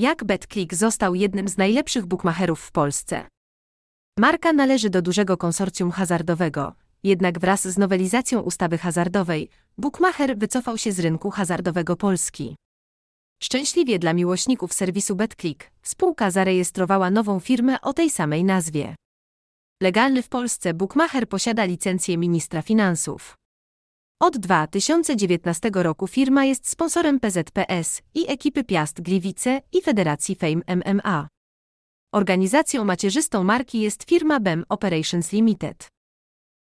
Jak BetClick został jednym z najlepszych bookmacherów w Polsce? Marka należy do dużego konsorcjum hazardowego, jednak wraz z nowelizacją ustawy hazardowej, bookmacher wycofał się z rynku hazardowego Polski. Szczęśliwie dla miłośników serwisu BetClick, spółka zarejestrowała nową firmę o tej samej nazwie. Legalny w Polsce bookmacher posiada licencję ministra finansów. Od 2019 roku firma jest sponsorem PZPS i ekipy Piast Gliwice i Federacji Fame MMA. Organizacją macierzystą marki jest firma BEM Operations Limited.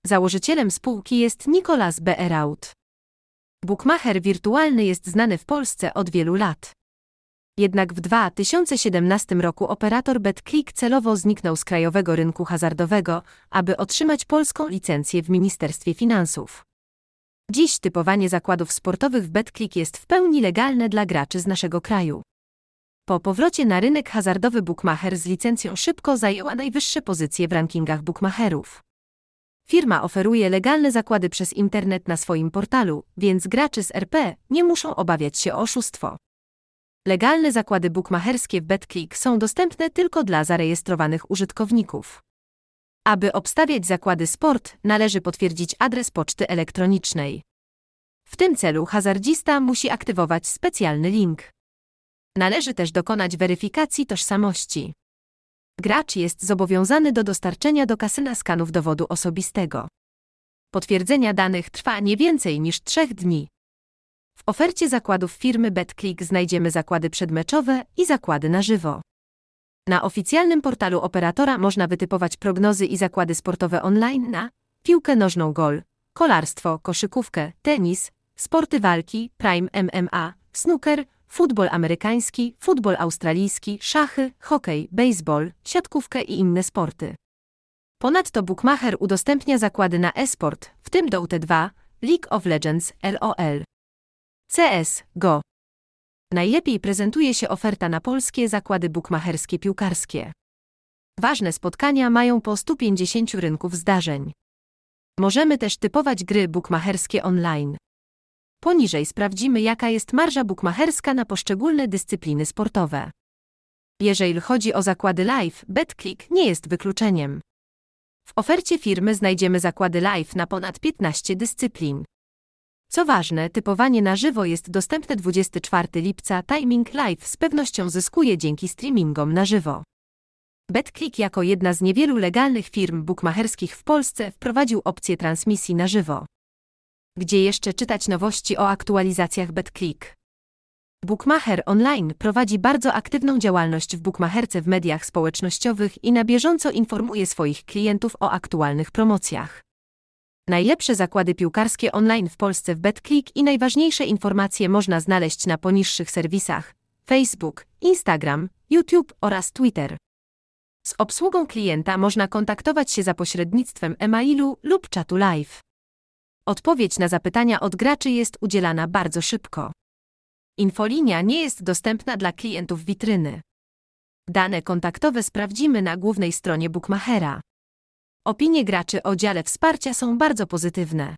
Założycielem spółki jest Nicolas B. Eraut. Bookmacher wirtualny jest znany w Polsce od wielu lat. Jednak w 2017 roku operator BetClick celowo zniknął z krajowego rynku hazardowego, aby otrzymać polską licencję w Ministerstwie Finansów. Dziś typowanie zakładów sportowych w BetClick jest w pełni legalne dla graczy z naszego kraju. Po powrocie na rynek hazardowy bookmacher z licencją szybko zajęła najwyższe pozycje w rankingach bookmacherów. Firma oferuje legalne zakłady przez internet na swoim portalu, więc gracze z RP nie muszą obawiać się o oszustwo. Legalne zakłady bookmacherskie w BetClick są dostępne tylko dla zarejestrowanych użytkowników. Aby obstawiać zakłady sport, należy potwierdzić adres poczty elektronicznej. W tym celu hazardzista musi aktywować specjalny link. Należy też dokonać weryfikacji tożsamości. Gracz jest zobowiązany do dostarczenia do kasyna skanów dowodu osobistego. Potwierdzenia danych trwa nie więcej niż trzech dni. W ofercie zakładów firmy BetClick znajdziemy zakłady przedmeczowe i zakłady na żywo. Na oficjalnym portalu operatora można wytypować prognozy i zakłady sportowe online na piłkę nożną gol, kolarstwo, koszykówkę, tenis, sporty walki, prime MMA, snooker, futbol amerykański, futbol australijski, szachy, hokej, baseball, siatkówkę i inne sporty. Ponadto Bookmacher udostępnia zakłady na e-sport, w tym Dota 2, League of Legends, LOL, CS, GO. Najlepiej prezentuje się oferta na polskie zakłady bukmacherskie piłkarskie. Ważne spotkania mają po 150 rynków zdarzeń. Możemy też typować gry bukmacherskie online. Poniżej sprawdzimy, jaka jest marża bukmacherska na poszczególne dyscypliny sportowe. Jeżeli chodzi o zakłady live, BetClick nie jest wykluczeniem. W ofercie firmy znajdziemy zakłady live na ponad 15 dyscyplin. Co ważne, typowanie na żywo jest dostępne 24 lipca. Timing Live z pewnością zyskuje dzięki streamingom na żywo. BetClick jako jedna z niewielu legalnych firm bookmacherskich w Polsce wprowadził opcję transmisji na żywo. Gdzie jeszcze czytać nowości o aktualizacjach BetClick? Bookmacher Online prowadzi bardzo aktywną działalność w bookmacherce w mediach społecznościowych i na bieżąco informuje swoich klientów o aktualnych promocjach. Najlepsze zakłady piłkarskie online w Polsce w BetClick i najważniejsze informacje można znaleźć na poniższych serwisach Facebook, Instagram, YouTube oraz Twitter. Z obsługą klienta można kontaktować się za pośrednictwem e-mailu lub czatu live. Odpowiedź na zapytania od graczy jest udzielana bardzo szybko. Infolinia nie jest dostępna dla klientów witryny. Dane kontaktowe sprawdzimy na głównej stronie Bookmachera. Opinie graczy o dziale wsparcia są bardzo pozytywne.